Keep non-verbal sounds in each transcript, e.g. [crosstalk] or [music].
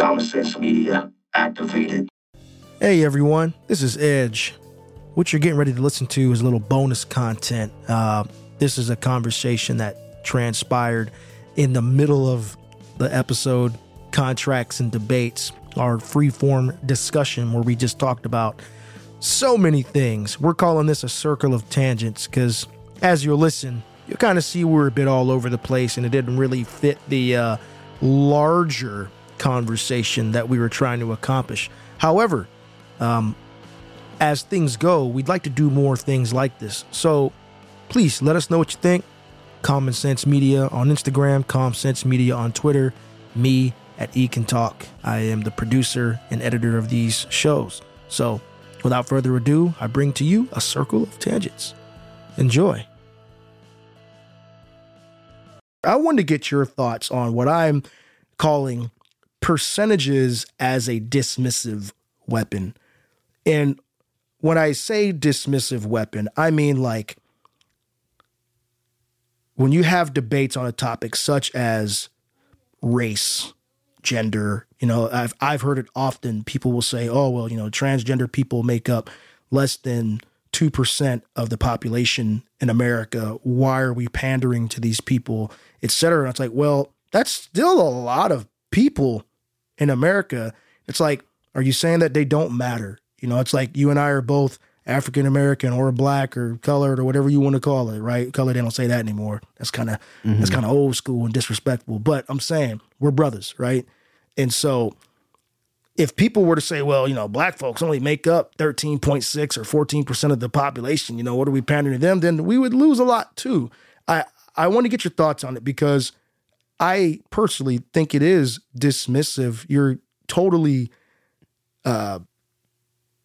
Common Sense Media activated. Hey everyone, this is Edge. What you're getting ready to listen to is a little bonus content. Uh, this is a conversation that transpired in the middle of the episode Contracts and Debates, our free-form discussion where we just talked about so many things. We're calling this a circle of tangents because as you listen, you'll kind of see we're a bit all over the place and it didn't really fit the uh, larger conversation that we were trying to accomplish. However, um, as things go, we'd like to do more things like this. So please let us know what you think. Common Sense Media on Instagram, Common Sense Media on Twitter, me at E Can Talk. I am the producer and editor of these shows. So without further ado, I bring to you a circle of tangents. Enjoy. I wanted to get your thoughts on what I'm calling percentages as a dismissive weapon. And when I say dismissive weapon, I mean like when you have debates on a topic such as race, gender, you know, I've I've heard it often. People will say, "Oh, well, you know, transgender people make up less than 2% of the population in America. Why are we pandering to these people, etc." And it's like, "Well, that's still a lot of people in America." It's like, are you saying that they don't matter? You know, it's like you and I are both African American or black or colored or whatever you want to call it, right? Color, they don't say that anymore. That's kind of mm-hmm. that's kind of old school and disrespectful. But I'm saying we're brothers, right? And so if people were to say, well, you know, black folks only make up 13.6 or 14% of the population, you know, what are we pandering to them? Then we would lose a lot too. I I want to get your thoughts on it because I personally think it is dismissive. You're totally uh,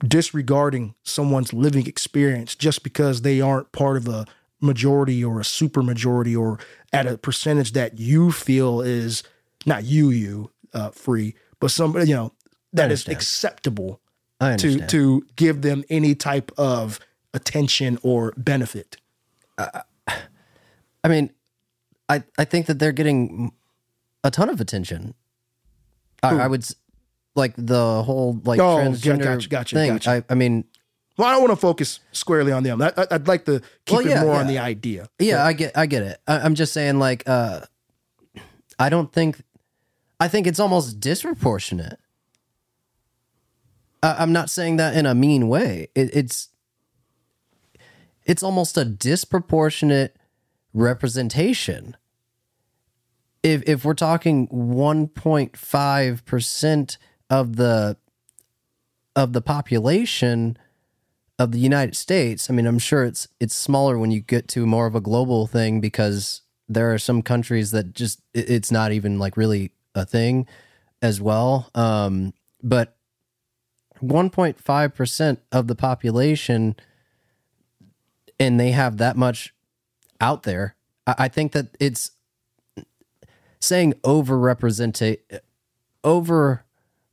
disregarding someone's living experience just because they aren't part of a majority or a super majority or at a percentage that you feel is not you you uh, free but somebody you know that is acceptable to to give them any type of attention or benefit. Uh, i mean i i think that they're getting a ton of attention I, I, would like the whole like oh, transgender gotcha, gotcha, thing. Gotcha. I, I mean, well, I don't want to focus squarely on them. I, would like to keep well, yeah, it more yeah. on the idea. Yeah, I get, I get it. I, am just saying, like, uh, I don't think, I think it's almost disproportionate. I, am not saying that in a mean way. It, it's, it's almost a disproportionate representation. If if we're talking 1.5 percent of the of the population of the United States, I mean, I'm sure it's it's smaller when you get to more of a global thing because there are some countries that just it's not even like really a thing as well. Um, but 1.5 percent of the population, and they have that much out there. I, I think that it's saying overrepresented over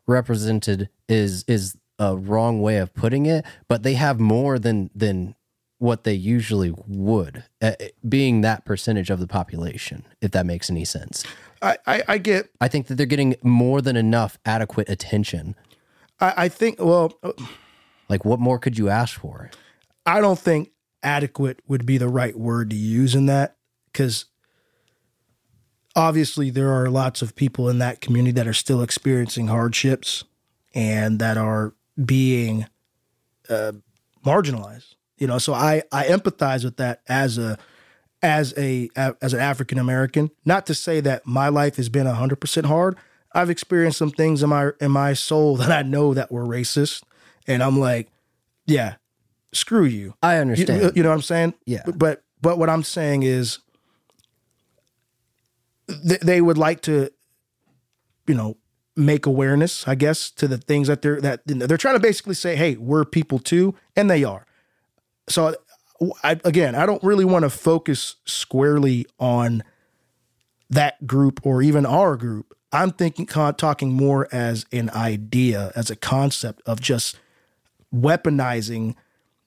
represented is is a wrong way of putting it, but they have more than than what they usually would, uh, being that percentage of the population. If that makes any sense, I, I, I get. I think that they're getting more than enough adequate attention. I, I think. Well, uh, like what more could you ask for? I don't think adequate would be the right word to use in that because obviously there are lots of people in that community that are still experiencing hardships and that are being uh, marginalized you know? So i i empathize with that as a as a as an african american not to say that my life has been 100% hard. I've experienced some things in my in my soul that i know that were racist. And i'm like yeah screw you i understand you, you know what i'm saying yeah but but what i'm saying is th- they would like to, you know, make awareness, I guess, to the things that they're that they're trying to basically say, hey, we're people too, and they are. So, I, again, I don't really want to focus squarely on that group or even our group. I'm thinking talking more as an idea, as a concept of just weaponizing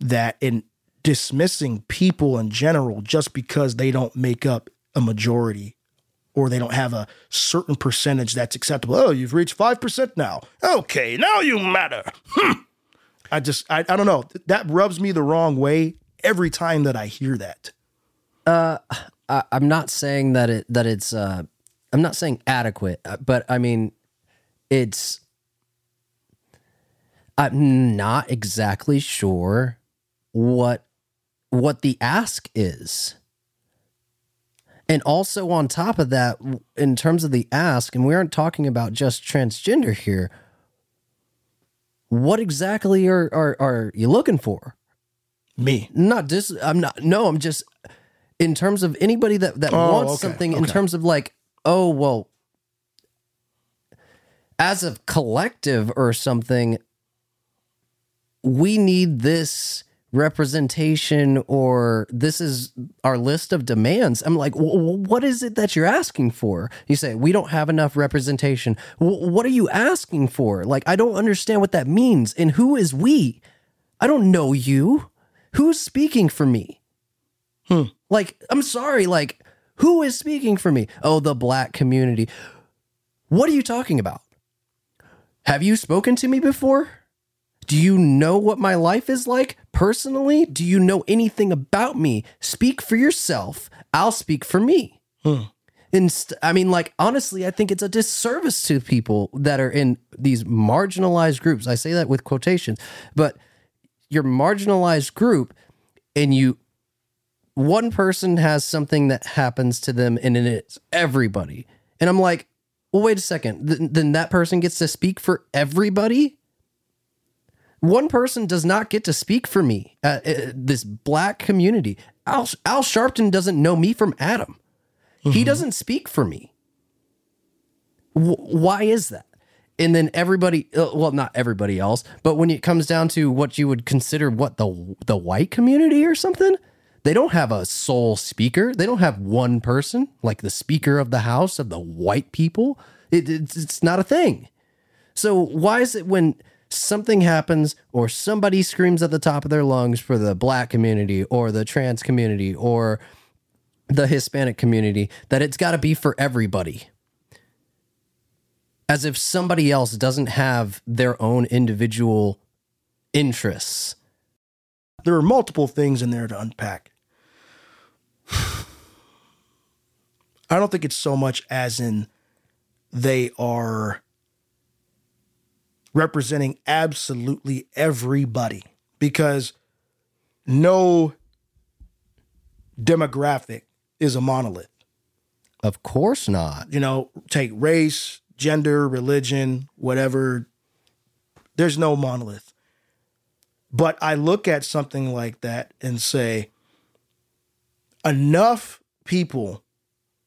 that in dismissing people in general just because they don't make up a majority or they don't have a certain percentage that's acceptable. Oh, you've reached 5% now. Okay, now you matter. Hmm. I just, I, I don't know. That rubs me the wrong way every time that I hear that. I, I'm not saying that it that it's uh I'm not saying adequate, uh, but I mean it's I'm not exactly sure what what the ask is. And also on top of that, in terms of the ask, and we aren't talking about just transgender here, what exactly are are, are you looking for? Me. not dis I'm not no, I'm just in terms of anybody that that Oh, wants okay, something in terms of like, oh well as a collective or something, we need this representation or this is our list of demands. I'm like, "Wh- wh- what is it that you're asking for? You say, we don't have enough representation. Wh- what are you asking for? Like, I don't understand what that means. And who is we? I don't know you. Who's speaking for me? Hmm. Like, I'm sorry, like, who is speaking for me? Oh, the black community. What are you talking about? Have you spoken to me before? Do you know what my life is like personally? Do you know anything about me? Speak for yourself. I'll speak for me. Hmm. Inst- I mean, like, honestly, I think it's a disservice to people that are in these marginalized groups. I say that with quotations, but your marginalized group and you one person has something that happens to them and then it's everybody and i'm like well wait a second Th- then that person gets to speak for everybody one person does not get to speak for me uh, uh, this black community. Al, al sharpton doesn't know me from adam. He doesn't speak for me. Wh- why is that? And then everybody uh, well not everybody else but when it comes down to what you would consider what the the white community or something they don't have a sole speaker. They don't have one person like the speaker of the house of the white people. It, it's, it's not a thing. So why is it when something happens or somebody screams at the top of their lungs for the black community or the trans community or the hispanic community that it's got to be for everybody as if somebody else doesn't have their own individual interests. There are multiple things in there to unpack. [sighs] I don't think it's so much as in they are representing absolutely everybody because no demographic is a monolith. Of course not. You know, take race, gender, religion, whatever. There's no monolith. But I look at something like that and say, enough people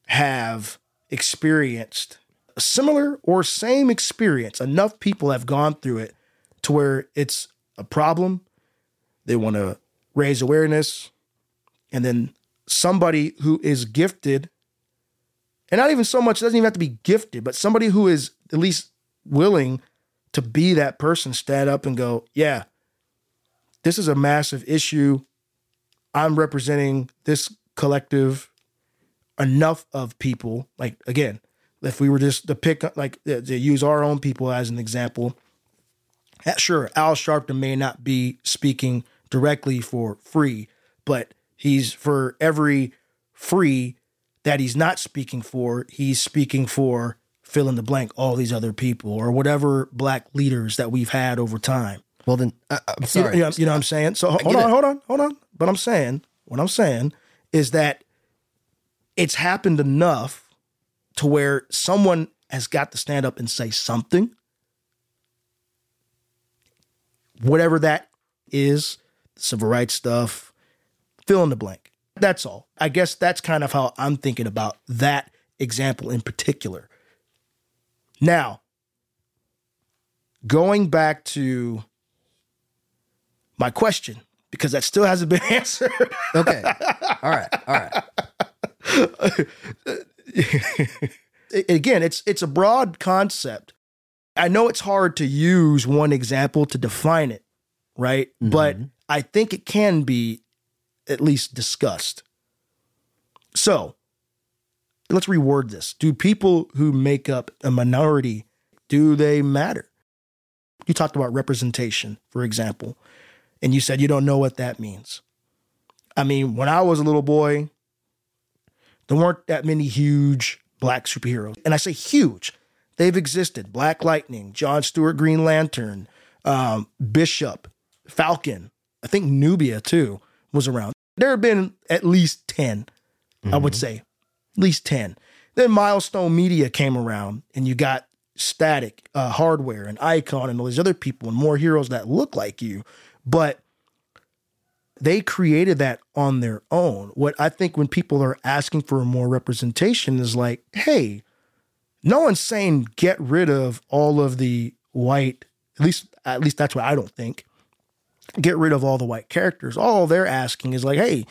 have experienced a similar or same experience. Enough people have gone through it to where it's a problem. They want to raise awareness. And then somebody who is gifted, and not even so much, doesn't even have to be gifted, but somebody who is at least willing to be that person, stand up and go, yeah, this is a massive issue. I'm representing this collective enough of people. Like again, if we were just to pick like to use our own people as an example, sure, Al Sharpton may not be speaking directly for free, but he's for every free that he's not speaking for, he's speaking for fill in the blank, all these other people or whatever black leaders that we've had over time. Well, then, I, know, sorry. you know, you know what I'm saying? So hold on, it. hold on, hold on. But I'm saying, what I'm saying is that it's happened enough to where someone has got to stand up and say something. Whatever that is, civil rights stuff, fill in the blank. That's all. I guess that's kind of how I'm thinking about that example in particular. Now, going back to my question, because that still hasn't been [laughs] answered. Okay. All right. All right. [laughs] [laughs] Again, it's it's a broad concept. I know it's hard to use one example to define it, right? Mm-hmm. But I think it can be at least discussed. So, let's reword this. Do people who make up a minority do they matter? You talked about representation, for example, and you said you don't know what that means. I mean, when I was a little boy, there weren't that many huge black superheroes. And I say huge, they've existed. Black Lightning, John Stewart, Green Lantern, um, Bishop, Falcon, I think Nubia too was around. There have been at least 10, I would say, at least 10. Then Milestone Media came around and you got Static, uh, Hardware, and Icon, and all these other people, and more heroes that look like you. But they created that on their own. What I think when people are asking for more representation is like, hey, no one's saying get rid of all of the white, at least at least that's what I don't think. Get rid of all the white characters. All they're asking is like, hey,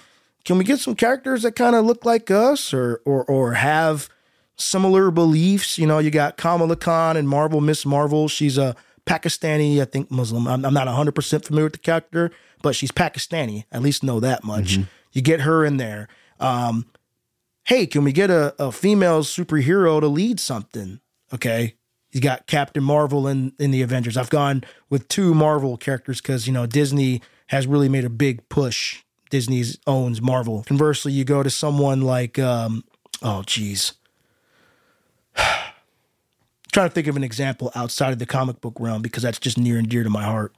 can we get some characters that kind of look like us or or or have similar beliefs? You know, you got Kamala Khan and Marvel Miss Marvel. She's a Pakistani, I think Muslim. I'm, I'm not 100% familiar with the character, but she's Pakistani. At least know that much. You get her in there. Um, hey, can we get a, a female superhero to lead something? Okay. You got Captain Marvel in, in the Avengers. I've gone with two Marvel characters because, you know, Disney has really made a big push. Disney owns Marvel. Conversely, you go to someone like, um, oh, geez. [sighs] trying to think of an example outside of the comic book realm because that's just near and dear to my heart.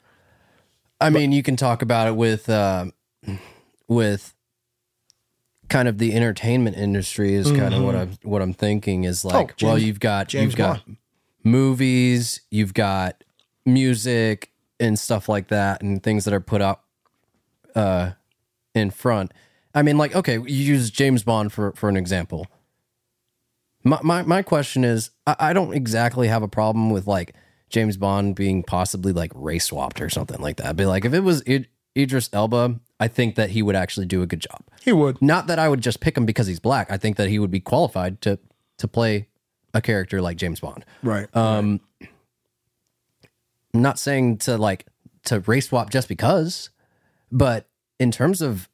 I mean, you can talk about it with uh, with kind of the entertainment industry is kind of what I'm what I'm thinking is like. well, Mm-hmm. Oh, James- you've got James you've got movies, you've got music and stuff like that, and things that are put up uh, in front. I mean, like, okay, you use James Bond for for an example. My my my question is, I, I don't exactly have a problem with like James Bond being possibly like race swapped or something like that. But like, if it was Id- Idris Elba, I think that he would actually do a good job. He would. Not that I would just pick him because he's black. I think that he would be qualified to to play a character like James Bond. Right. Um, I'm not saying to like to race swap just because, but in terms of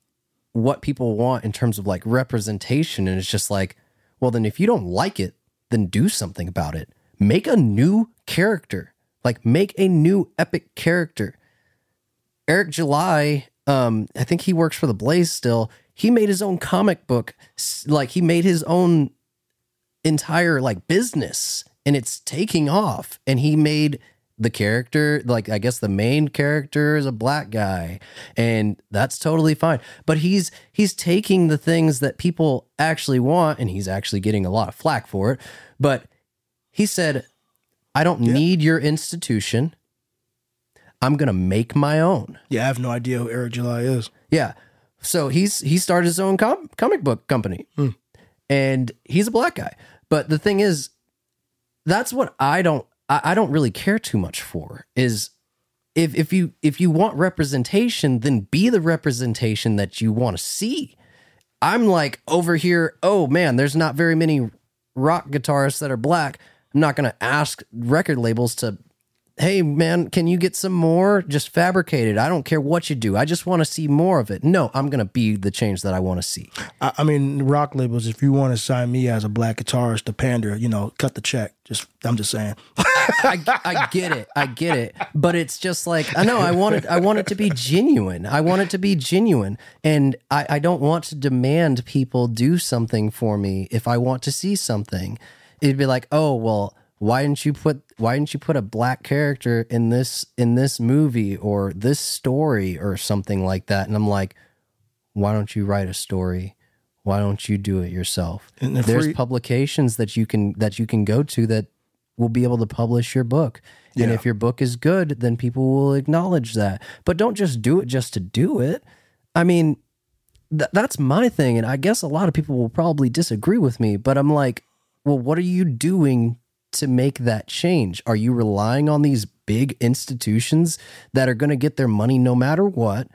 what people want in terms of like representation, and it's just like, well, then if you don't like it, then do something about it. Make a new character. Like make a new epic character. Eric July, um, I think he works for the Blaze still. He made his own comic book, like he made his own entire like business and it's taking off and he made the character like i guess the main character is a black guy and that's totally fine but he's he's taking the things that people actually want and he's actually getting a lot of flack for it but he said i don't need your institution i'm going to make my own Yeah, I have no idea who Eric July is. yeah. So he's he started his own com- comic book company, hmm. and he's a black guy. But the thing is, that's what I don't I, I don't really care too much for. Is if if you if you want representation, then be the representation that you want to see. I'm like over here. Oh man, there's not very many rock guitarists that are black. I'm not going to ask record labels to hey man can you get some more? Just fabricate it. I don't care what you do. I just want to see more of it. No i'm gonna be the change that i want to see. I, I mean, rock labels. If you want to sign me as a black guitarist to pander, you know, cut the check. Just, I'm just saying. [laughs] I, I get it. I get it. But it's just like i know i want it i want it to be genuine. I want it to be genuine. And I, I don't want to demand people do something for me if i want to see something it'd be like oh well why didn't you put why didn't you put a black character in this in this movie or this story or something like that? And i'm like why don't you write a story? Why don't you do it yourself? And there's publications that you can that you can go to that will be able to publish your book. And if your book is good then people will acknowledge that. But don't just do it just to do it. I mean th- that's my thing and i guess a lot of people will probably disagree with me but i'm like well what are you doing to make that change are you relying on these big institutions that are going to get their money no matter what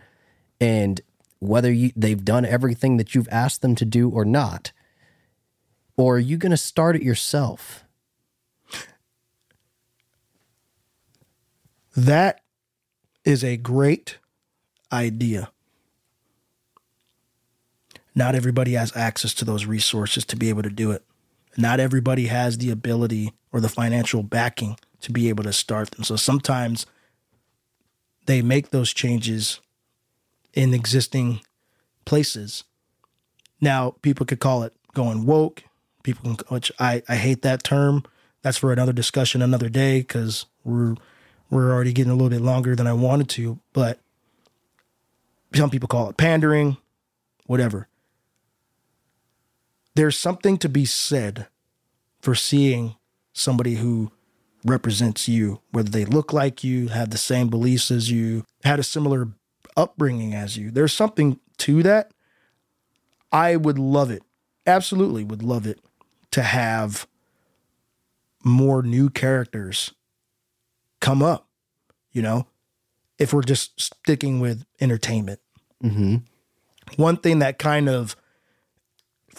and whether you they've done everything that you've asked them to do or not or are you going to start it yourself That is a great idea. Not everybody has access to those resources to be able to do it. Not everybody has the ability or the financial backing to be able to start them. So sometimes they make those changes in existing places. Now, people could call it going woke. People can, which I, I hate that term. That's for another discussion another day because we're we're already getting a little bit longer than I wanted to. But some people call it pandering, whatever. There's something to be said for seeing somebody who represents you, whether they look like you, have the same beliefs as you, had a similar upbringing as you. There's something to that. I would love it, absolutely would love it to have more new characters come up, you know, if we're just sticking with entertainment. Mm-hmm. One thing that kind of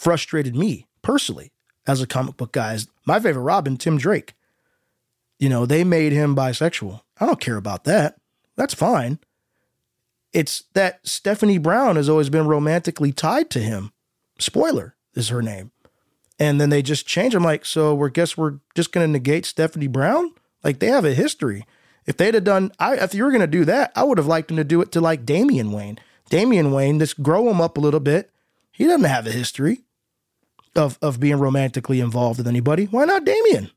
frustrated me personally as a comic book guy is my favorite Robin, Tim Drake. You know, they made him bisexual. I don't care about that. That's fine. It's that Stephanie Brown has always been romantically tied to him. Spoiler is her name. And then they just change. I'm like, so we're guess we're just gonna negate Stephanie Brown? Like they have a history. If they'd have done, I if you were gonna do that, I would have liked them to do it to like Damian Wayne. Damian Wayne, just grow him up a little bit. He doesn't have a history of of being romantically involved with anybody. Why not Damian?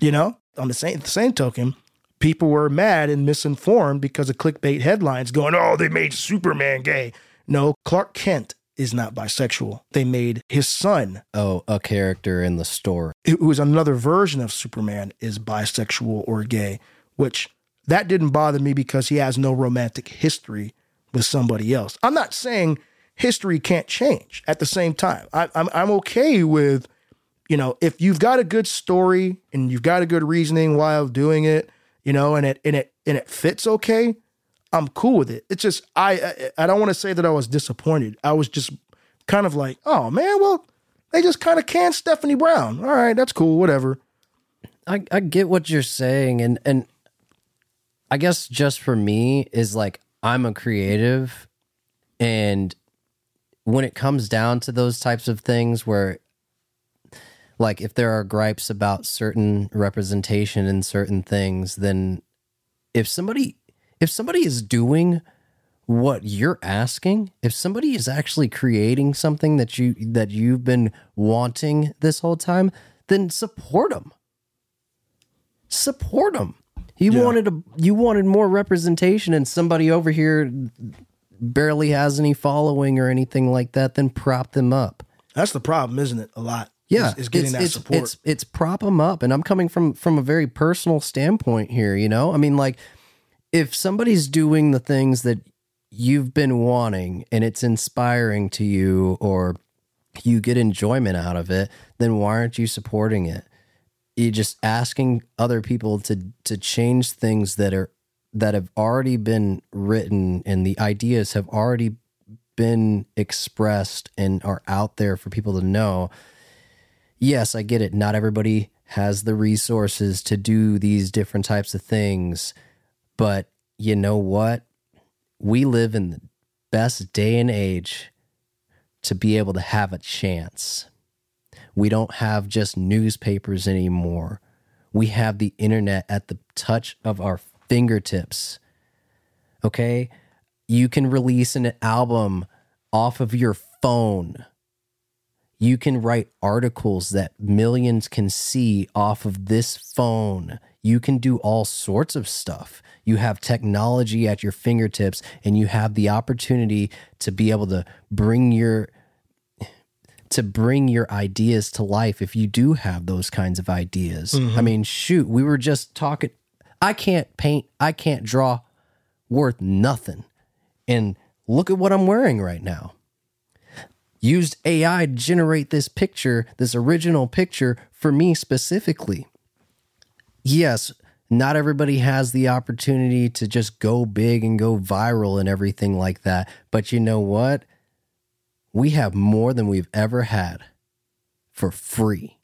You know, on the same the same token, people were mad and misinformed because of clickbait headlines going, "Oh, they made Superman gay." No, Clark Kent is not bisexual. They made his son, Oh, a character in the story. who is another version of Superman, is bisexual or gay, which that didn't bother me because he has no romantic history with somebody else. I'm not saying history can't change at the same time. I, I'm, I'm okay with, you know, if you've got a good story and you've got a good reasoning while doing it, you know, and it and it and it fits okay, I'm cool with it. It's just I I, I don't want to say that I was disappointed. I was just kind of like, oh man, well, they just kind of canned Stephanie Brown. All right, that's cool, whatever. I, I get what you're saying and and I guess just for me is like I'm a creative and when it comes down to those types of things where like if there are gripes about certain representation in certain things then if somebody if somebody is doing what you're asking if somebody is actually creating something that you that you've been wanting this whole time then support them support them you Yeah. wanted a you wanted more representation and somebody over here barely has any following or anything like that then prop them up That's the problem, isn't it? A lot. yeah is, is getting it's, that it's, support. it's it's prop them up and i'm coming from from a very personal standpoint here you know i mean like if somebody's doing the things that you've been wanting and it's inspiring to you or you get enjoyment out of it then why aren't you supporting it you just asking other people to to change things that are that have already been written and the ideas have already been expressed and are out there for people to know yes, I get it. Not everybody has the resources to do these different types of things. But you know what? We live in the best day and age to be able to have a chance. We don't have just newspapers anymore. We have the internet at the touch of our fingertips. Okay? You can release an album off of your phone you can write articles that millions can see off of this phone. You can do all sorts of stuff. You have technology at your fingertips and you have the opportunity to be able to bring your to bring your ideas to life if you do have those kinds of ideas. Mm-hmm. I mean, shoot, we were just talking I can't paint, I can't draw worth nothing. And look at what I'm wearing right now used AI to generate this picture, this original picture for me specifically. Yes, not everybody has the opportunity to just go big and go viral and everything like that. But you know what? We have more than we've ever had for free.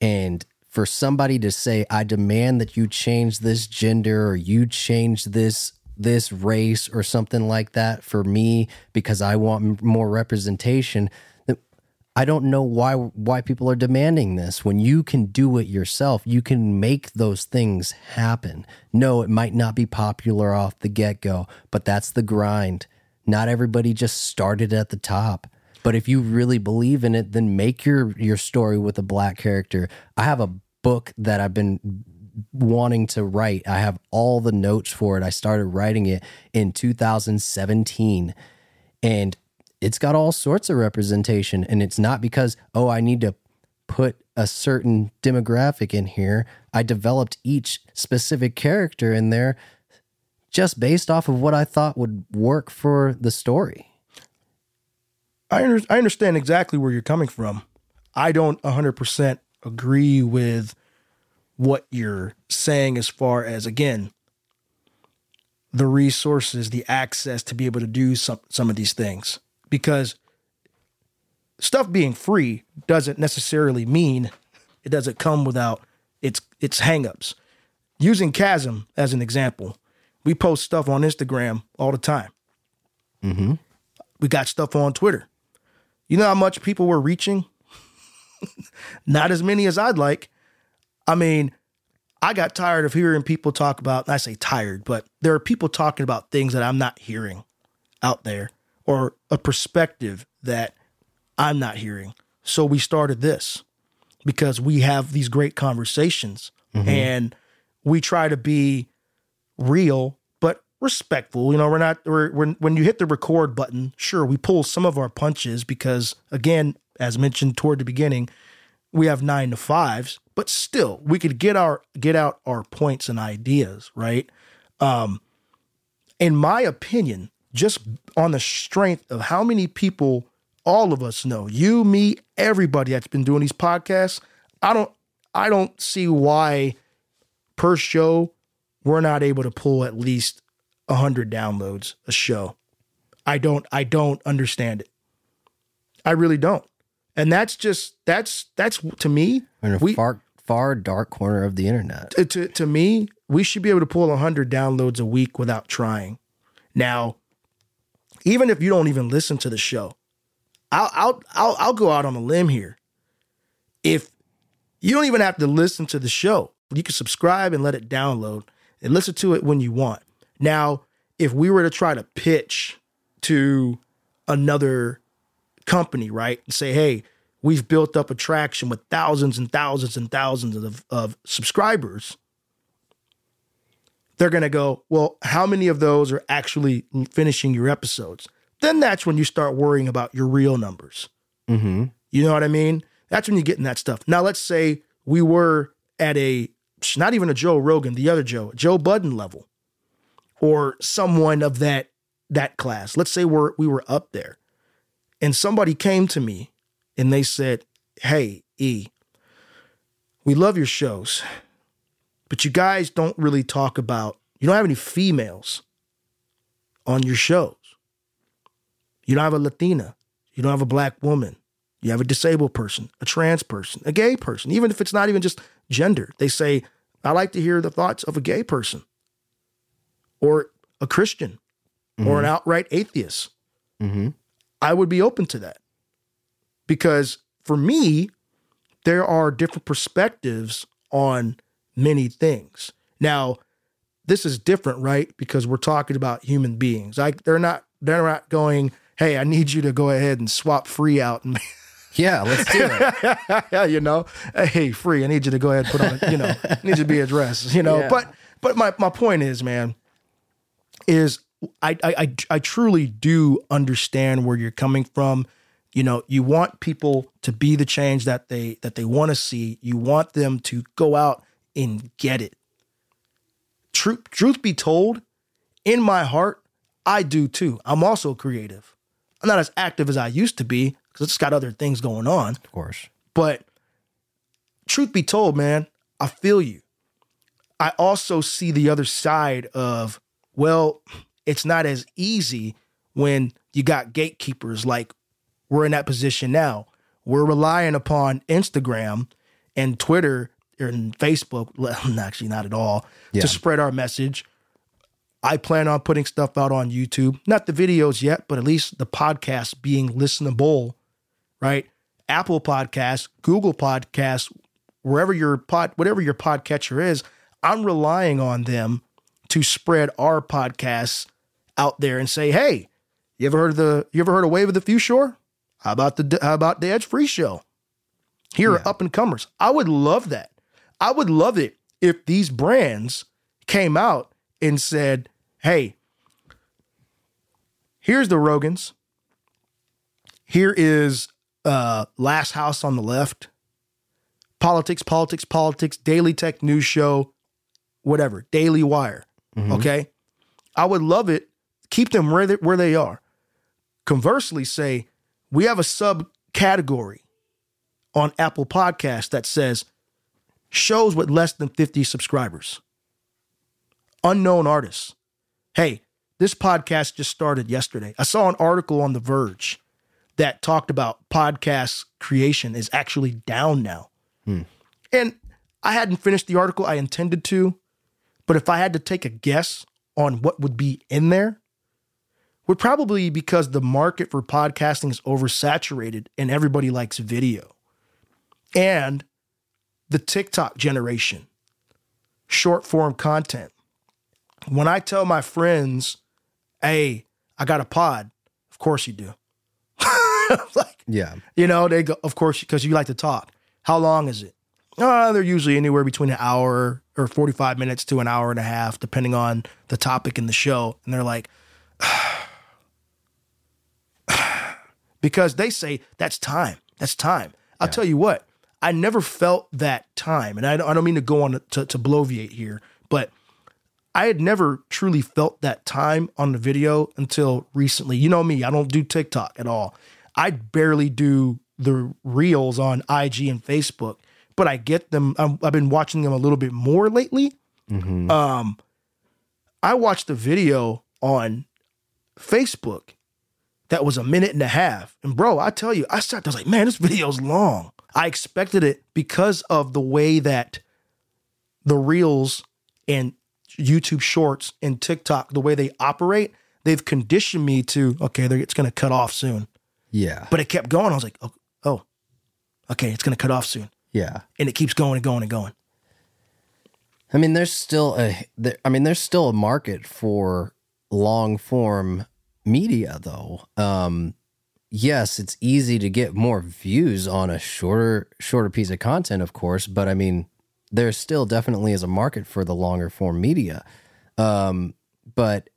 And for somebody to say, I demand that you change this gender or you change this this race or something like that for me because I want more representation. I don't know why why people are demanding this when you can do it yourself. You can make those things happen. No, it might not be popular off the get-go, but that's the grind. Not everybody just started at the top. But if you really believe in it, then make your your story with a black character. I have a book that I've been wanting to write. I have all the notes for it. I started writing it in 2017 and it's got all sorts of representation and it's not because oh I need to put a certain demographic in here. I developed each specific character in there just based off of what I thought would work for the story. I, under, I understand exactly where you're coming from. I don't 100% agree with what you're saying as far as, again, the resources, the access to be able to do some, some of these things. Because stuff being free doesn't necessarily mean it doesn't come without its its hangups. Using Chasm as an example, we post stuff on Instagram all the time. Mm-hmm. We got stuff on Twitter. You know how much people were reaching? [laughs] Not as many as I'd like. I mean, I got tired of hearing people talk about, I say tired, but there are people talking about things that I'm not hearing out there or a perspective that I'm not hearing. So we started this because we have these great conversations mm-hmm. and we try to be real but respectful. You know, we're not we're, we're when you hit the record button, sure, we pull some of our punches because again, as mentioned toward the beginning, we have 9 to 5s, but still, we could get our get out our points and ideas, right? Um in my opinion, just on the strength of how many people all of us know, you, me, everybody that's been doing these podcasts, I don't I don't see why per show we're not able to pull at least 100 downloads a show. I don't I don't understand it. I really don't. And that's just that's that's to me In a we far far dark corner of the internet. to, to to me, we should be able to pull 100 downloads a week without trying. Now, even if you don't even listen to the show, I'll I'll I'll, I'll go out on a limb here. If you don't even have to listen to the show, you can subscribe and let it download and listen to it when you want. Now, if we were to try to pitch to another company, right, and say, hey, we've built up a traction with thousands and thousands and thousands of, of subscribers, they're going to go, well, how many of those are actually finishing your episodes? Then that's when you start worrying about your real numbers. Mm-hmm. You know what I mean? That's when you're getting that stuff. Now, let's say we were at a, not even a Joe Rogan, the other Joe, Joe Budden level, or someone of that that class. Let's say we're we were up there, and somebody came to me and they said, "Hey, E, we love your shows, but you guys don't really talk about. You don't have any females on your shows. You don't have a Latina. You don't have a black woman. You have a disabled person, a trans person, a gay person, even if it's not even just gender. They say, I like to hear the thoughts of a gay person or a Christian or an outright atheist. Mm-hmm. I would be open to that because for me, there are different perspectives on many things. Now, this is different, right? Because we're talking about human beings. Like they're not they're not going, "Hey, I need you to go ahead and swap free out and [laughs] Yeah, let's do it. yeah, [laughs] you know, hey, free. I need you to go ahead and put on, a, you know, I need you to be addressed, you know. [laughs] Yeah. But but my my point is, man, is I, I I I truly do understand where you're coming from. You know, you want people to be the change that they that they want to see. You want them to go out and get it. Truth truth be told, in my heart, I do too. I'm also creative. I'm not as active as I used to be because it's got other things going on. Of course. But truth be told, man, I feel you. I also see the other side of, well, it's not as easy when you got gatekeepers like we're in that position now. We're relying upon Instagram and Twitter and Facebook, [laughs] actually not at all, Yeah. to spread our message. I plan on putting stuff out on YouTube, not the videos yet, but at least the podcast being listenable, right? Apple Podcasts, Google Podcasts, wherever your pod, whatever your podcatcher is, I'm relying on them to spread our podcasts out there and say, hey, you ever heard of the you ever heard of Wave of the Few Shore? How about the how about the Edge Free Show? Here Yeah. are up and comers. I would love that. I would love it if these brands came out and said, hey, here's the Rogans. Here is uh Last House on the Left. Politics, politics, politics, Daily Tech News Show, whatever, Daily Wire. Okay. I would love it. Keep them where they, where they are. Conversely, say we have a subcategory on Apple Podcast that says shows with less than 50 subscribers, unknown artists. Hey, this podcast just started yesterday. I saw an article on The Verge that talked about podcast creation is actually down now. Hmm. And I hadn't finished the article. I intended to, but if I had to take a guess on what would be in there, would probably because the market for podcasting is oversaturated and everybody likes video. And the TikTok generation, short form content. When I tell my friends, hey, I got a pod, of course you do. [laughs] like, Yeah. you know, they go, of course, because you like to talk. How long is it? Uh, they're usually anywhere between an hour or 45 minutes to an hour and a half, depending on the topic in the show. And they're like, [sighs] because they say that's time. That's time. I'll tell you what, I never felt that time. And I don't, I don't mean to go on to, to bloviate here, but I had never truly felt that time on the video until recently. You know me, I don't do TikTok at all. I barely do the reels on IG and Facebook, but I get them. I'm, I've been watching them a little bit more lately. Um, I watched a video on Facebook that was a minute and a half. And bro, I tell you, I started, I was like, man, this video's long. I expected it because of the way that the reels and YouTube shorts and TikTok, the way they operate, they've conditioned me to, okay, they're- it's going to cut off soon. Yeah. But it kept going. I was like, oh, oh okay, it's going to cut off soon. Yeah. And it keeps going and going and going. I mean, there's still a. There, I mean, there's still a market for long form media, though. Um, yes, it's easy to get more views on a shorter shorter piece of content, of course, but I mean, there still definitely is a market for the longer form media. Um, but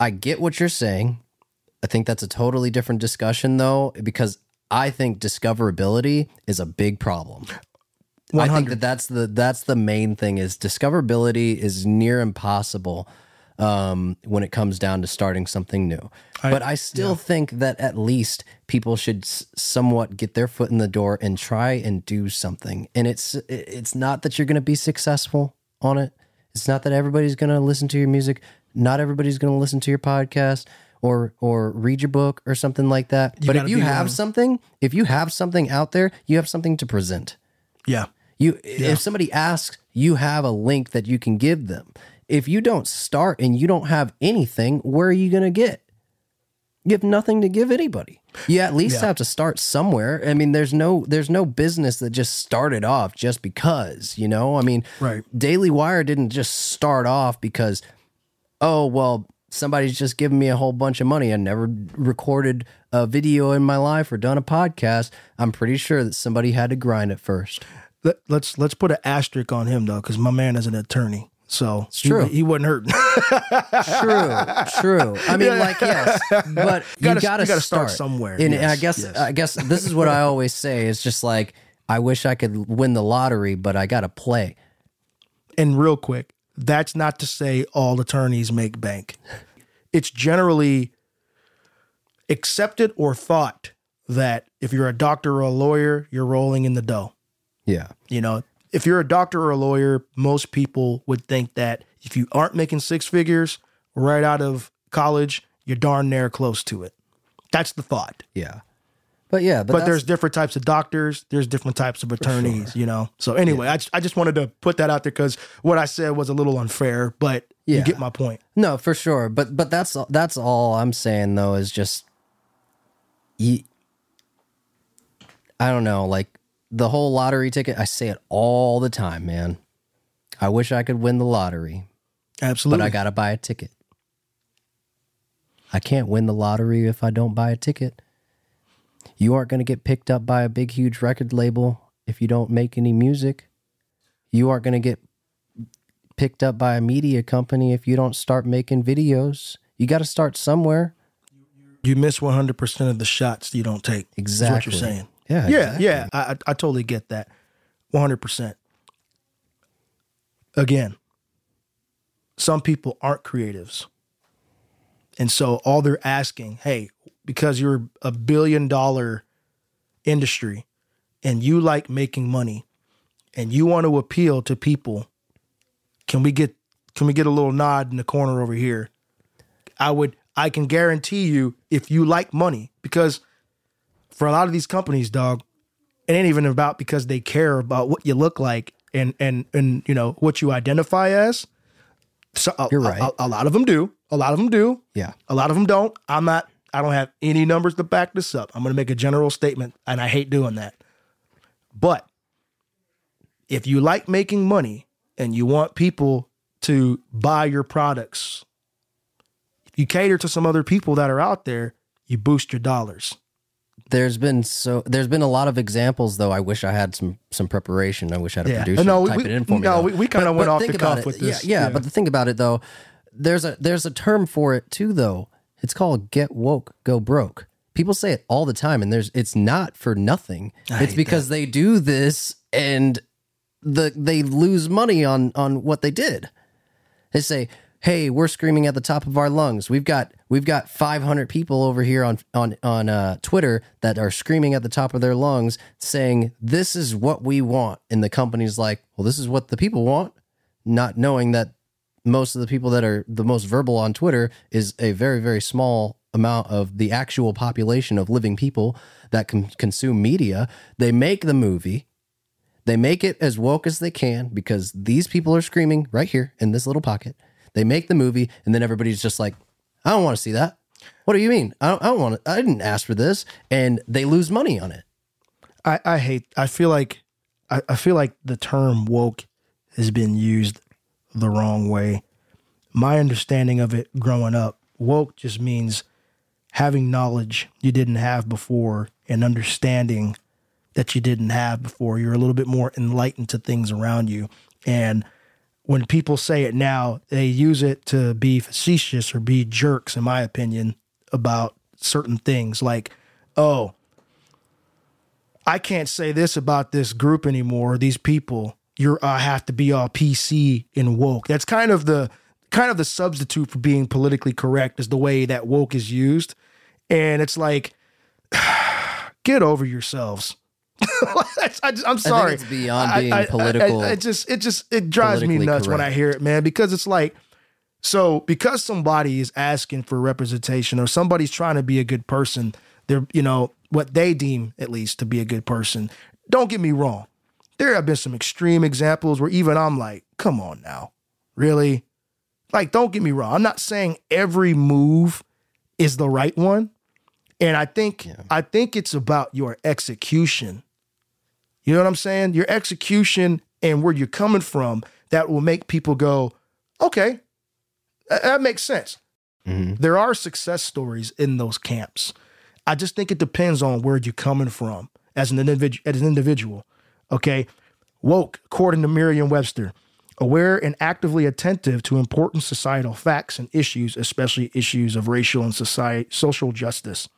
I get what you're saying. I think that's a totally different discussion, though, because I think discoverability is a big problem. I think that that's the that's the main thing is discoverability is near impossible um, when it comes down to starting something new. but I still think that at least people should s- somewhat get their foot in the door and try and do something. And it's it's not that you're going to be successful on it. It's not that everybody's going to listen to your music. Not everybody's going to listen to your podcast or or read your book or something like that. but if you have something, if you have something out there, you have something to present. Yeah. You if somebody asks, you have a link that you can give them. If you don't start and you don't have anything, where are you going to get? You have nothing to give anybody. You at least have to start somewhere. I mean, there's no there's no business that just started off just because, you know? I mean, Right. Daily Wire didn't just start off because oh, well, somebody's just given me a whole bunch of money. I never recorded a video in my life or done a podcast. I'm pretty sure that somebody had to grind it first. Let, let's let's put an asterisk on him though, because my man is an attorney, so it's true. He, he wasn't hurting. [laughs] True, true. I mean, like yes, but [laughs] you Gotta- gotta, you gotta start, start somewhere. And I guess yes. I guess this is what I always say. It's just like I wish I could win the lottery, but I gotta play. and real quick, that's not to say all attorneys make bank. It's generally accepted or thought that if you're a doctor or a lawyer, you're rolling in the dough. Yeah, You know, if you're a doctor or a lawyer, most people would think that if you aren't making six figures right out of college, you're darn near close to it. That's the thought. yeah. But yeah, but, But there's different types of doctors. There's different types of attorneys, you know. So anyway, I, just, I just wanted to put that out there because what I said was a little unfair, but Yeah. you get my point. no for sure. But but that's that's all I'm saying though is just you I don't know, like the whole lottery ticket, I say it all the time, man. I wish I could win the lottery, Absolutely. but I got to buy a ticket. I can't win the lottery if I don't buy a ticket. You aren't going to get picked up by a big, huge record label if you don't make any music. You aren't going to get picked up by a media company if you don't start making videos. You got to start somewhere. you miss 100% of the shots you don't take. Exactly. what you're saying. Yeah. Yeah, exactly. yeah. I, I, I totally get that. 100%. Again, some people aren't creatives. And so all they're asking, hey, because you're a billion dollar industry and you like making money and you want to appeal to people, can we get can we get a little nod in the corner over here? I would I can guarantee you if you like money because for a lot of these companies, dog, it ain't even about because they care about what you look like and and and you know what you identify as. So a, You're right. A, a lot of them do. A lot of them do. Yeah. A lot of them don't. I'm not. I don't have any numbers to back this up. I'm going to make a general statement, and I hate doing that. But if you like making money and you want people to buy your products, if you cater to some other people that are out there, you boost your dollars. There's been so there's been a lot of examples though. I wish I had some some preparation. I wish I had a Yeah. producer No, type we- it in for me. no, though. we- we kinda went off the cuff it. with Yeah, this. Yeah, Yeah. but the thing about it though, there's a there's a term for it too though. It's called get woke, go broke. People say it all the time, and there's it's not for nothing. it's because they do this and the they lose money on on what they did. They say, "Hey, we're screaming at the top of our lungs. We've got we've got 500 people over here on on on uh, Twitter that are screaming at the top of their lungs, saying this is what we want." And the company's like, "Well, this is what the people want," not knowing that most of the people that are the most verbal on Twitter is a very very small amount of the actual population of living people that can consume media. They make the movie. They make it as woke as they can because these people are screaming right here in this little pocket. They make the movie, and then everybody's just like, "I don't want to see that. What do you mean? I don't, I don't want to. I didn't ask for this," and they lose money on it. I, I hate I feel like I, I feel like the term woke has been used the wrong way. My understanding of it growing up, woke just means having knowledge you didn't have before and understanding that you didn't have before. You're a little bit more enlightened to things around you. And when people say it now, they use it to be facetious or be jerks, in my opinion, about certain things like, oh, I can't say this about this group anymore. These people, you're I have to be all PC and woke. That's kind of the kind of the substitute for being politically correct is the way that woke is used. And it's like, [sighs] get over yourselves. [laughs] I am sorry. it's beyond being I- political- I, I just it just it drives me nuts when I hear it, man, because it's like so because somebody is asking for representation or somebody's trying to be a good person, they're you know what they deem at least to be a good person. Don't get me wrong. There have been some extreme examples where even I'm like, come on now. Really? Like don't get me wrong. I'm not saying every move is the right one. And I think I think it's about your execution. You know what I'm saying? Your execution and where you're coming from that will make people go, okay, that, makes sense. Mm-hmm. There are success stories in those camps. I just think it depends on where you're coming from as an individual. As an individual, okay. Woke, according to Merriam-Webster, aware and actively attentive to important societal facts and issues, especially issues of racial and society, social justice.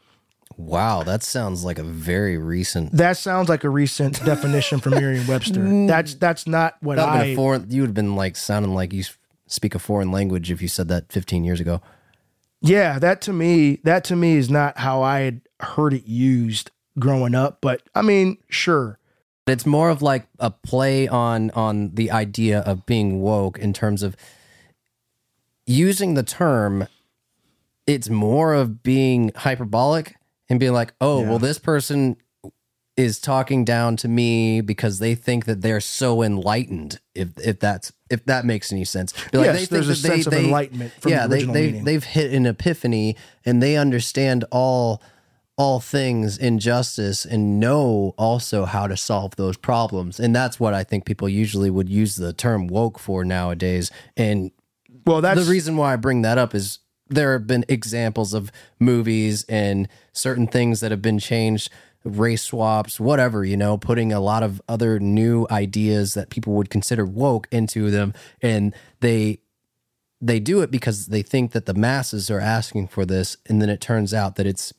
Wow, that sounds like a very recent. That sounds like a recent [laughs] definition from Merriam-Webster. Mm. That's that's not what That I. foreign. You would have been like sounding like you speak a foreign language if you said that 15 years ago. Yeah, that to me, that to me is not how I had heard it used growing up. But I mean, sure. It's more of like a play on on the idea of being woke in terms of using the term. It's more of being hyperbolic and being like, "Oh, well, this person is talking down to me because they think that they're so enlightened." If if that's if that makes any sense, Be like, Yes, they there's a sense of enlightenment from yeah, the they they they've hit an epiphany and they understand all all things injustice and know also how to solve those problems. And that's what I think people usually would use the term woke for nowadays. And Well, that's the reason why I bring that up is there have been examples of movies and certain things that have been changed, race swaps, whatever, you know, putting a lot of other new ideas that people would consider woke into them and they they do it because they think that the masses are asking for this and then it turns out that it's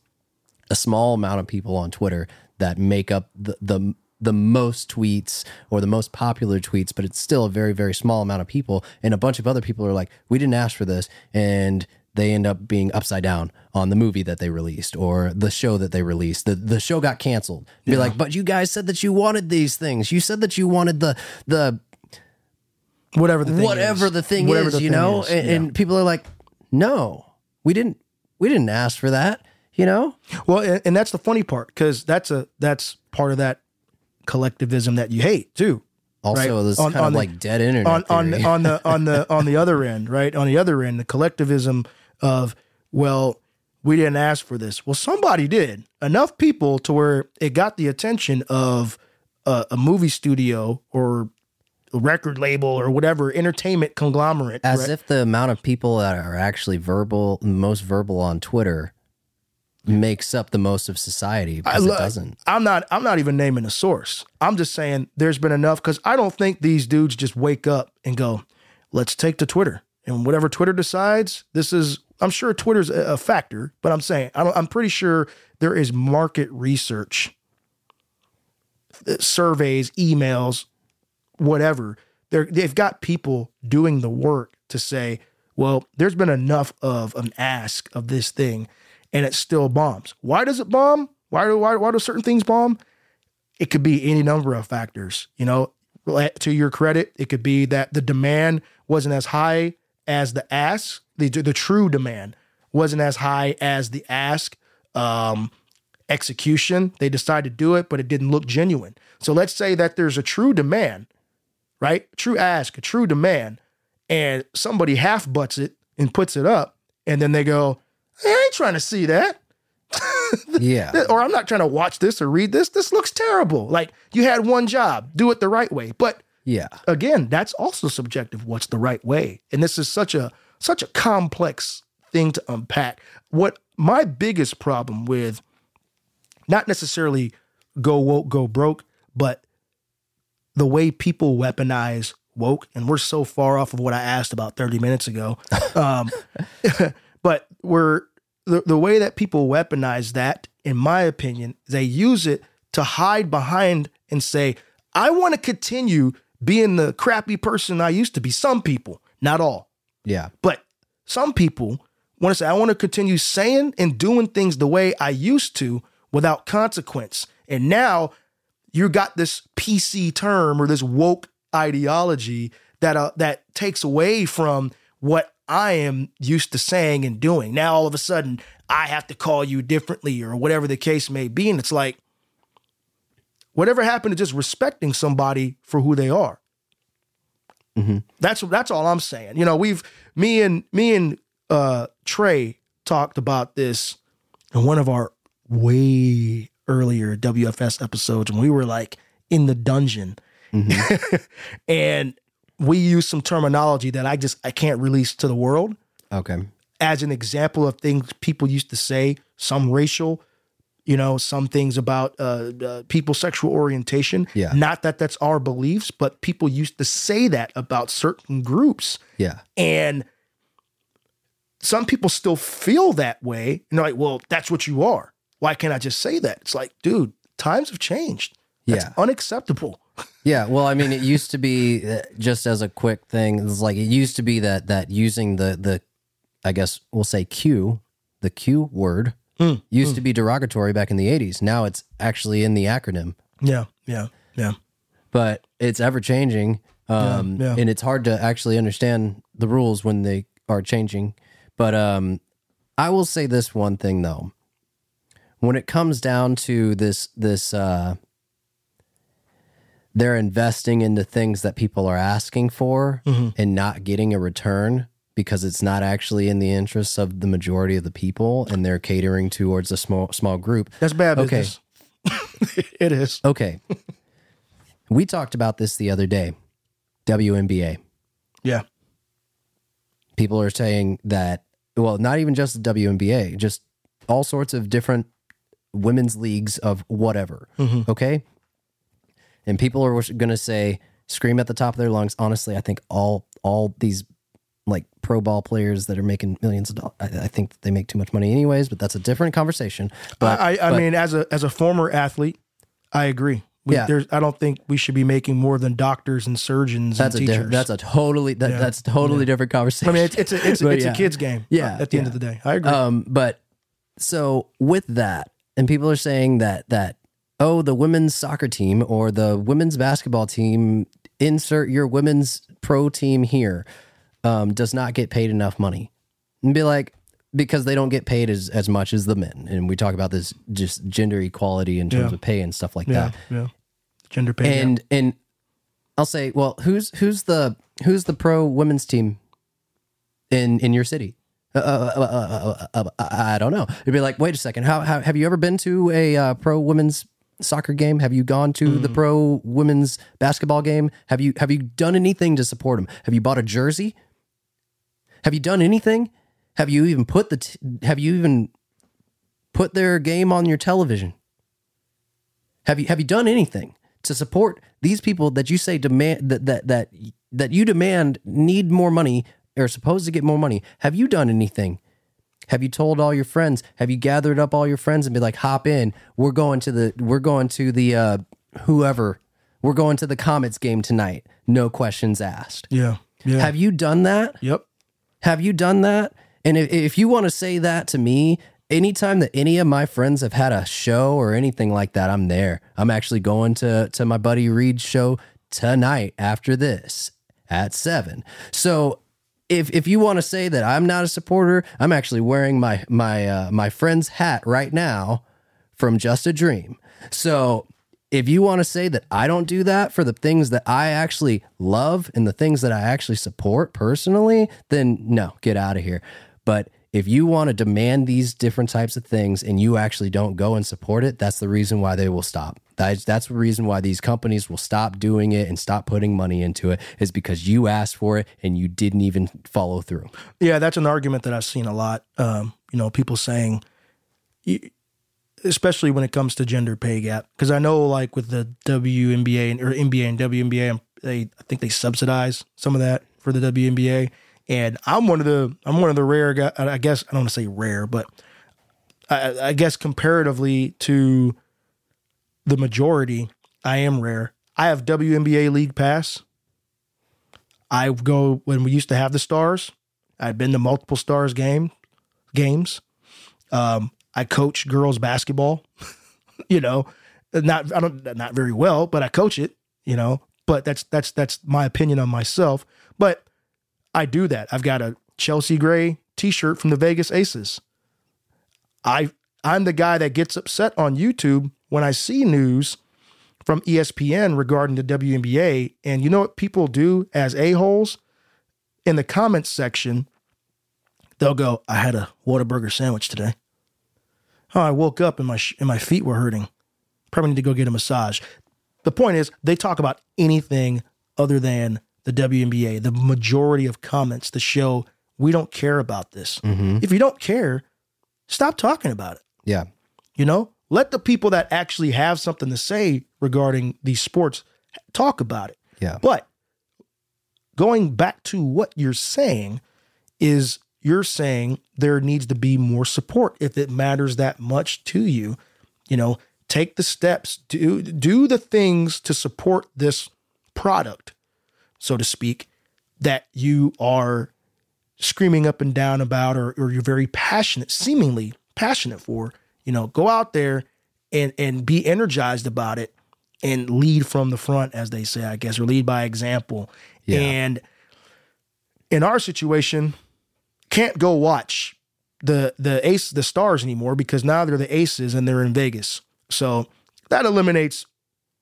a small amount of people on Twitter that make up the the the most tweets or the most popular tweets, but it's still a very, very small amount of people. And a bunch of other people are like, we didn't ask for this. And they end up being upside down on the movie that they released or the show that they released. The the show got canceled. Be like, but you guys said that you wanted these things. You said that you wanted the the whatever the thing whatever is. the thing Whatever is, the you thing know? is, And, yeah. and people are like, no, we didn't we didn't ask for that, you know? Well, and, and that's the funny part because that's a that's part of that collectivism that you hate too. Also, Right. this On- kind on of the- like dead internet. on on on the on the [laughs] on the other end, right? On the other end, the collectivism of well, we didn't ask for this. Well, somebody did. Enough people to where it got the attention of a, a movie studio or a record label or whatever entertainment conglomerate. As right? if the amount of people that are actually verbal, most verbal on Twitter, makes up the most of society because I it doesn't. I'm not. I'm not even naming a source. I'm just saying there's been enough because I don't think these dudes just wake up and go, "Let's take to Twitter." And whatever Twitter decides, this is. I'm sure Twitter's a, factor, but I'm saying I don't, I'm pretty sure there is market research, uh, surveys, emails, whatever. They're, they've got people doing the work to say, well, there's been enough of an ask of this thing, and it still bombs. Why does it bomb? Why do why, why do certain things bomb? It could be any number of factors. You know, to your credit, it could be that the demand wasn't as high as the ask. The the true demand wasn't as high as the ask. Um, execution, they decided to do it, but it didn't look genuine. So let's say that there's a true demand, right? True ask, a true demand, and somebody half butts it and puts it up, and then they go, I ain't trying to see that. [laughs] Yeah. Or I'm not trying to watch this or read this. This looks terrible. Like you had one job, do it the right way. But Yeah. again, that's also subjective. What's the right way? And this is such a such a complex thing to unpack. What my biggest problem with not necessarily go woke, go broke, but the way people weaponize woke, and we're so far off of what I asked about 30 minutes ago. [laughs] Um, [laughs] but we're the, the way that people weaponize that, in my opinion, they use it to hide behind and say, I want to continue being the crappy person I used to be. Some people, not all. Yeah. But some people want to say, I want to continue saying and doing things the way I used to without consequence. And now you got this PC term or this woke ideology that uh, that takes away from what I am used to saying and doing. Now all of a sudden I have to call you differently or whatever the case may be. And it's like, whatever happened to just respecting somebody for who they are? That's that's all I'm saying. You know, we've me and me and uh Trey talked about this in one of our way earlier WFS episodes when we were like in the dungeon. [laughs] and we used some terminology that I just I can't release to the world Okay. as an example of things people used to say, some racial, you know, some things about uh, uh, people's sexual orientation. Yeah. Not that that's our beliefs, but people used to say that about certain groups. Yeah. And some people still feel that way. And they're like, well, that's what you are. Why can't I just say that? It's like, dude, times have changed. That's Yeah. unacceptable. [laughs] Yeah, well, I mean, it used to be uh, just as a quick thing. It's like it used to be that that using the the, I guess we'll say Q, the Q word, Hmm, used to be derogatory back in the '80s. Now it's actually in the acronym, Yeah, yeah, yeah. but it's ever changing, um, Yeah, yeah. and it's hard to actually understand the rules when they are changing. But um, I will say this one thing though: when it comes down to this this uh, they're investing into things that people are asking for Mm-hmm. and not getting a return because it's not actually in the interests of the majority of the people and they're catering towards a small small group. That's bad Okay. business. [laughs] it is. Okay. we talked about this the other day. WNBA. Yeah. People are saying that well, not even just the WNBA, just all sorts of different women's leagues of whatever. Mm-hmm. Okay? And people are going to say scream at the top of their lungs. Honestly, I think all all these like pro ball players that are making millions of dollars. I, I think they make too much money anyways, but that's a different conversation. But I, I but- mean, as a as a former athlete, I agree. We, Yeah. there's, I don't think we should be making more than doctors and surgeons that's a and di- teachers. that's a totally that, Yeah. that's totally different conversation. I mean, it's it's a it's, [laughs] But it's yeah. a kids game. Yeah, At the end of the day, I agree. Um, but so with that, and people are saying that that oh, the women's soccer team or the women's basketball team, insert your women's pro team here, um, does not get paid enough money, and be like because they don't get paid as as much as the men, and we talk about this just gender equality in terms Yeah. of pay and stuff like yeah, that, yeah. Gender pay. gap. and and I'll say, well, who's who's the who's the pro women's team in in your city? Uh, uh, uh, uh, uh, uh, I don't know. It'd be like, wait a second. How, how have you ever been to a uh, pro women's soccer game? Have you gone to the pro women's basketball game? Have you have you done anything to support them? Have you bought a jersey? Have you done anything? Have you even put the t- have you even put their game on your television? Have you have you done anything to support these people that you say demand that that that that you demand need more money or are supposed to get more money? Have you done anything? Have you told all your friends? Have you gathered up all your friends and be like, hop in? We're going to the we're going to the uh whoever. We're going to the Comets game tonight. No questions asked. yeah, yeah. Have you done that? yep. Have you done that? And if, if you want to say that to me, anytime that any of my friends have had a show or anything like that, I'm there. I'm actually going to to my buddy Reed's show tonight after this at seven. So if if you want to say that I'm not a supporter, I'm actually wearing my my uh, my friend's hat right now from Just a Dream. So if you want to say that I don't do that for the things that I actually love and the things that I actually support personally, then no, get out of here. But if you want to demand these different types of things and you actually don't go and support it, that's the reason why they will stop. That's, that's the reason why these companies will stop doing it and stop putting money into it is because you asked for it and you didn't even follow through. Yeah, that's an argument that I've seen a lot. Um, you know, people saying, especially when it comes to gender pay gap, because I know like with the WNBA and or NBA and WNBA, um, they I think they subsidize some of that for the WNBA, and I'm one of the I'm one of the rare guys. I guess I don't want to say rare, but I, I guess comparatively to the majority, I am rare. I have WNBA League Pass. I go when we used to have the stars. I've been to multiple stars game games. Um, I coach girls basketball. [laughs] you know, not I don't not very well, but I coach it. You know, but that's that's that's my opinion on myself. But I do that. I've got a Chelsea Gray T-shirt from the Vegas Aces. I I'm the guy that gets upset on YouTube when I see news from ESPN regarding the WNBA. And you know what people do as a-holes? In the comments section, they'll go, I had a Whataburger sandwich today. Oh, I woke up and my, sh- and my feet were hurting. Probably need to go get a massage. The point is, they talk about anything other than the WNBA. The majority of comments to show we don't care about this. Mm-hmm. If you don't care, stop talking about it. Yeah. You know, let the people that actually have something to say regarding these sports talk about it. Yeah. But going back to what you're saying is you're saying there needs to be more support if it matters that much to you. You know, take the steps, do do the things to support this product, so to speak, that you are screaming up and down about or, or you're very passionate, seemingly passionate for. You know, go out there and and be energized about it and lead from the front, as they say, I guess, or lead by example. Yeah. And in our situation, can't go watch the the ace the stars anymore because now they're the aces and they're in Vegas. So that eliminates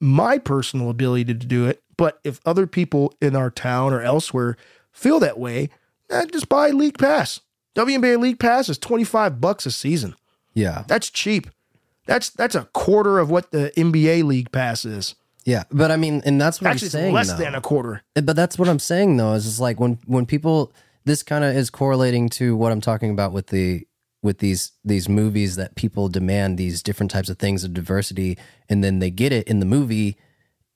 my personal ability to do it. But if other people in our town or elsewhere feel that way, eh, just buy League Pass. WNBA League Pass is 25 bucks a season. Yeah. That's cheap. That's that's a quarter of what the NBA League Pass is. Yeah. But I mean, and that's what Actually, I'm saying. less though. than a quarter. But that's what I'm saying though, is it's like when when people this kind of is correlating to what I'm talking about with the with these these movies that people demand these different types of things of diversity and then they get it in the movie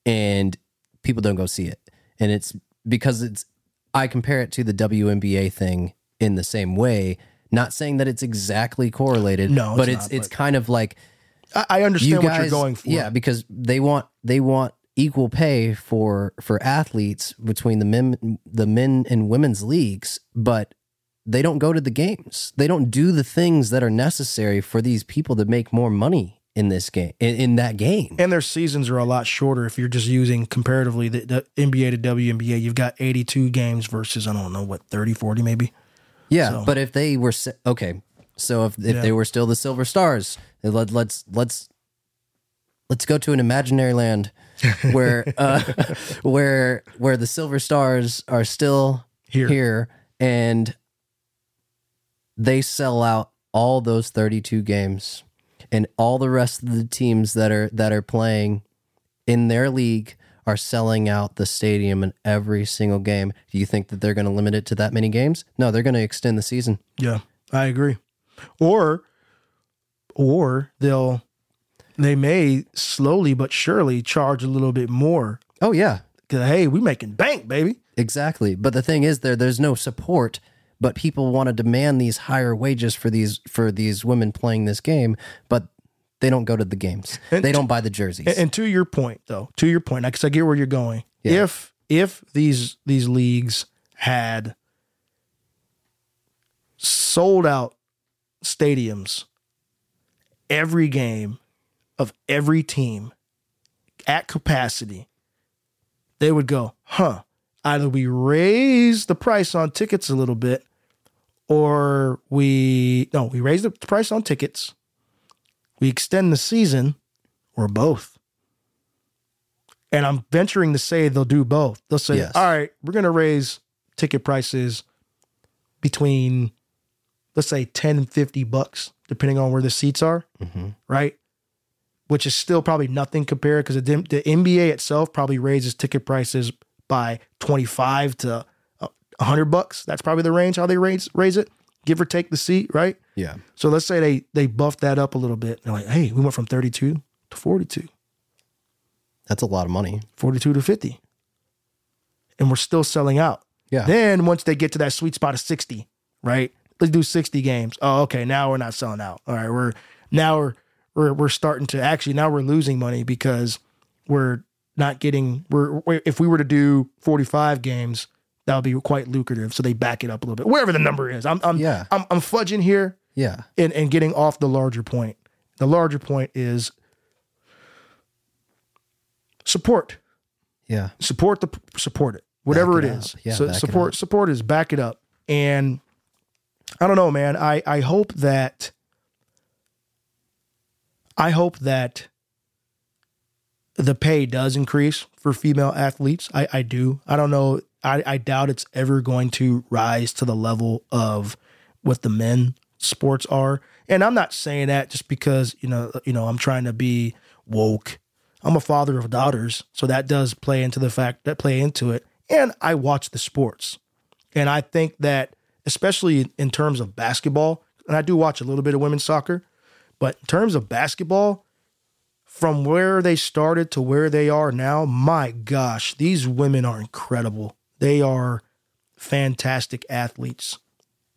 and people don't go see it. And it's because it's I compare it to the WNBA thing in the same way, not saying that it's exactly correlated, No, it's but it's not, it's but- kind of like I, I understand you what guys, you're going for. Yeah, because they want they want equal pay for for athletes between the men the men and women's leagues, but they don't go to the games. They don't do the things that are necessary for these people to make more money in this game in, in that game. And their seasons are a lot shorter if you're just using comparatively the, the NBA to WNBA. You've got 82 games versus, I don't know, what, 30, 40 maybe? Yeah, So- but if they were okay, so if if Yeah. they were still the Silver Stars, let, let's let's let's go to an imaginary land [laughs] where uh, where where the Silver Stars are still Here. here and they sell out all those 32 games and all the rest of the teams that are that are playing in their league are selling out the stadium in every single game. Do you think that they're going to limit it to that many games? No, they're going to extend the season. Yeah, I agree. Or, or they'll, they may slowly but surely charge a little bit more. Oh yeah, Cause hey, we making bank, baby. exactly. But the thing is there there's no support, but people want to demand these higher wages for these for these women playing this game, but they don't go to the games. And they don't buy the jerseys. And, and to your point, though, to your point, I because I get where you're going. Yeah. If if these these leagues had sold out stadiums every game of every team at capacity, they would go, huh? Either we raise the price on tickets a little bit, or we no, we raise the price on tickets, we extend the season, or both. And I'm venturing to say they'll do both. They'll say, Yes. all right, we're going to raise ticket prices between, let's say, 10 and 50 bucks, depending on where the seats are, Mhm. right? Which is still probably nothing compared because the, the NBA itself probably raises ticket prices by 25 to uh, 100 bucks. That's probably the range how they raise, raise it, give or take the seat, right? Yeah. So let's say they they buffed that up a little bit. They're like, hey, we went from 32 to 42, That's a lot of money. 42 to 50. And we're still selling out. Yeah. Then once they get to that sweet spot of 60, right? Let's do 60 games. Oh, okay. Now we're not selling out. All right. We're now we're we're we're starting to actually now we're losing money because we're not getting we're if we were to do 45 games, that would be quite lucrative. So they back it up a little bit. Wherever the number is. I'm I'm Yeah. I'm, I'm fudging here Yeah. and, and getting off the larger point. The larger point is support. Yeah. Support the support it. Whatever it it is. Yeah, so support support is back it up. And I don't know, man. I, I hope that I hope that the pay does increase for female athletes. I, I do. I don't know. I, I doubt it's ever going to rise to the level of what the men sports are. And I'm not saying that just because, you know, you know, I'm trying to be woke. I'm a father of daughters, so that does play into the fact that play into it. And I watch the sports. And I think that especially in terms of basketball, and I do watch a little bit of women's soccer, but in terms of basketball, from where they started to where they are now, my gosh, these women are incredible. They are fantastic athletes.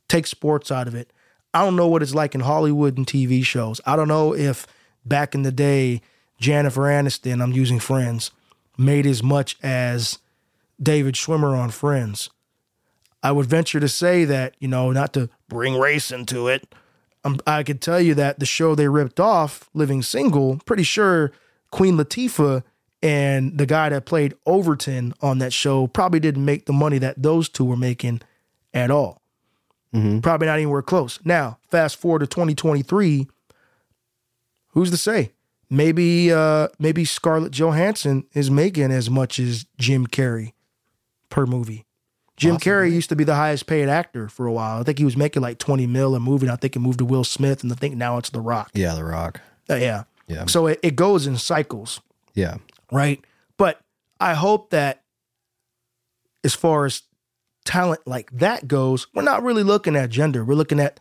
Take sports out of it. I don't know what it's like in Hollywood and TV shows. I don't know if back in the day, Jennifer Aniston, I'm using Friends, made as much as David Schwimmer on Friends. I would venture to say that, you know, not to bring race into it, um, I could tell you that the show they ripped off, Living Single, pretty sure Queen Latifah and the guy that played Overton on that show probably didn't make the money that those two were making at all. Probably not anywhere close. Now, fast forward to 2023, who's to say? Maybe uh maybe Scarlett Johansson is making as much as Jim Carrey per movie. Jim Carrey used to be the highest paid actor for a while. I think he was making like 20 mil a movie. And I think it moved to Will Smith, and I think now it's The Rock. Yeah, The Rock. Uh, yeah. Yeah. So it, it goes in cycles, Yeah. right? But I hope that as far as talent like that goes, we're not really looking at gender. We're looking at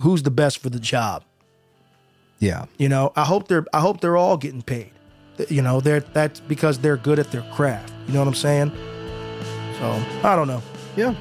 who's the best for the job. Yeah. You know, I hope they're I hope they're all getting paid. You know, they're that's because they're good at their craft. You know what I'm saying? So I don't know. Yeah.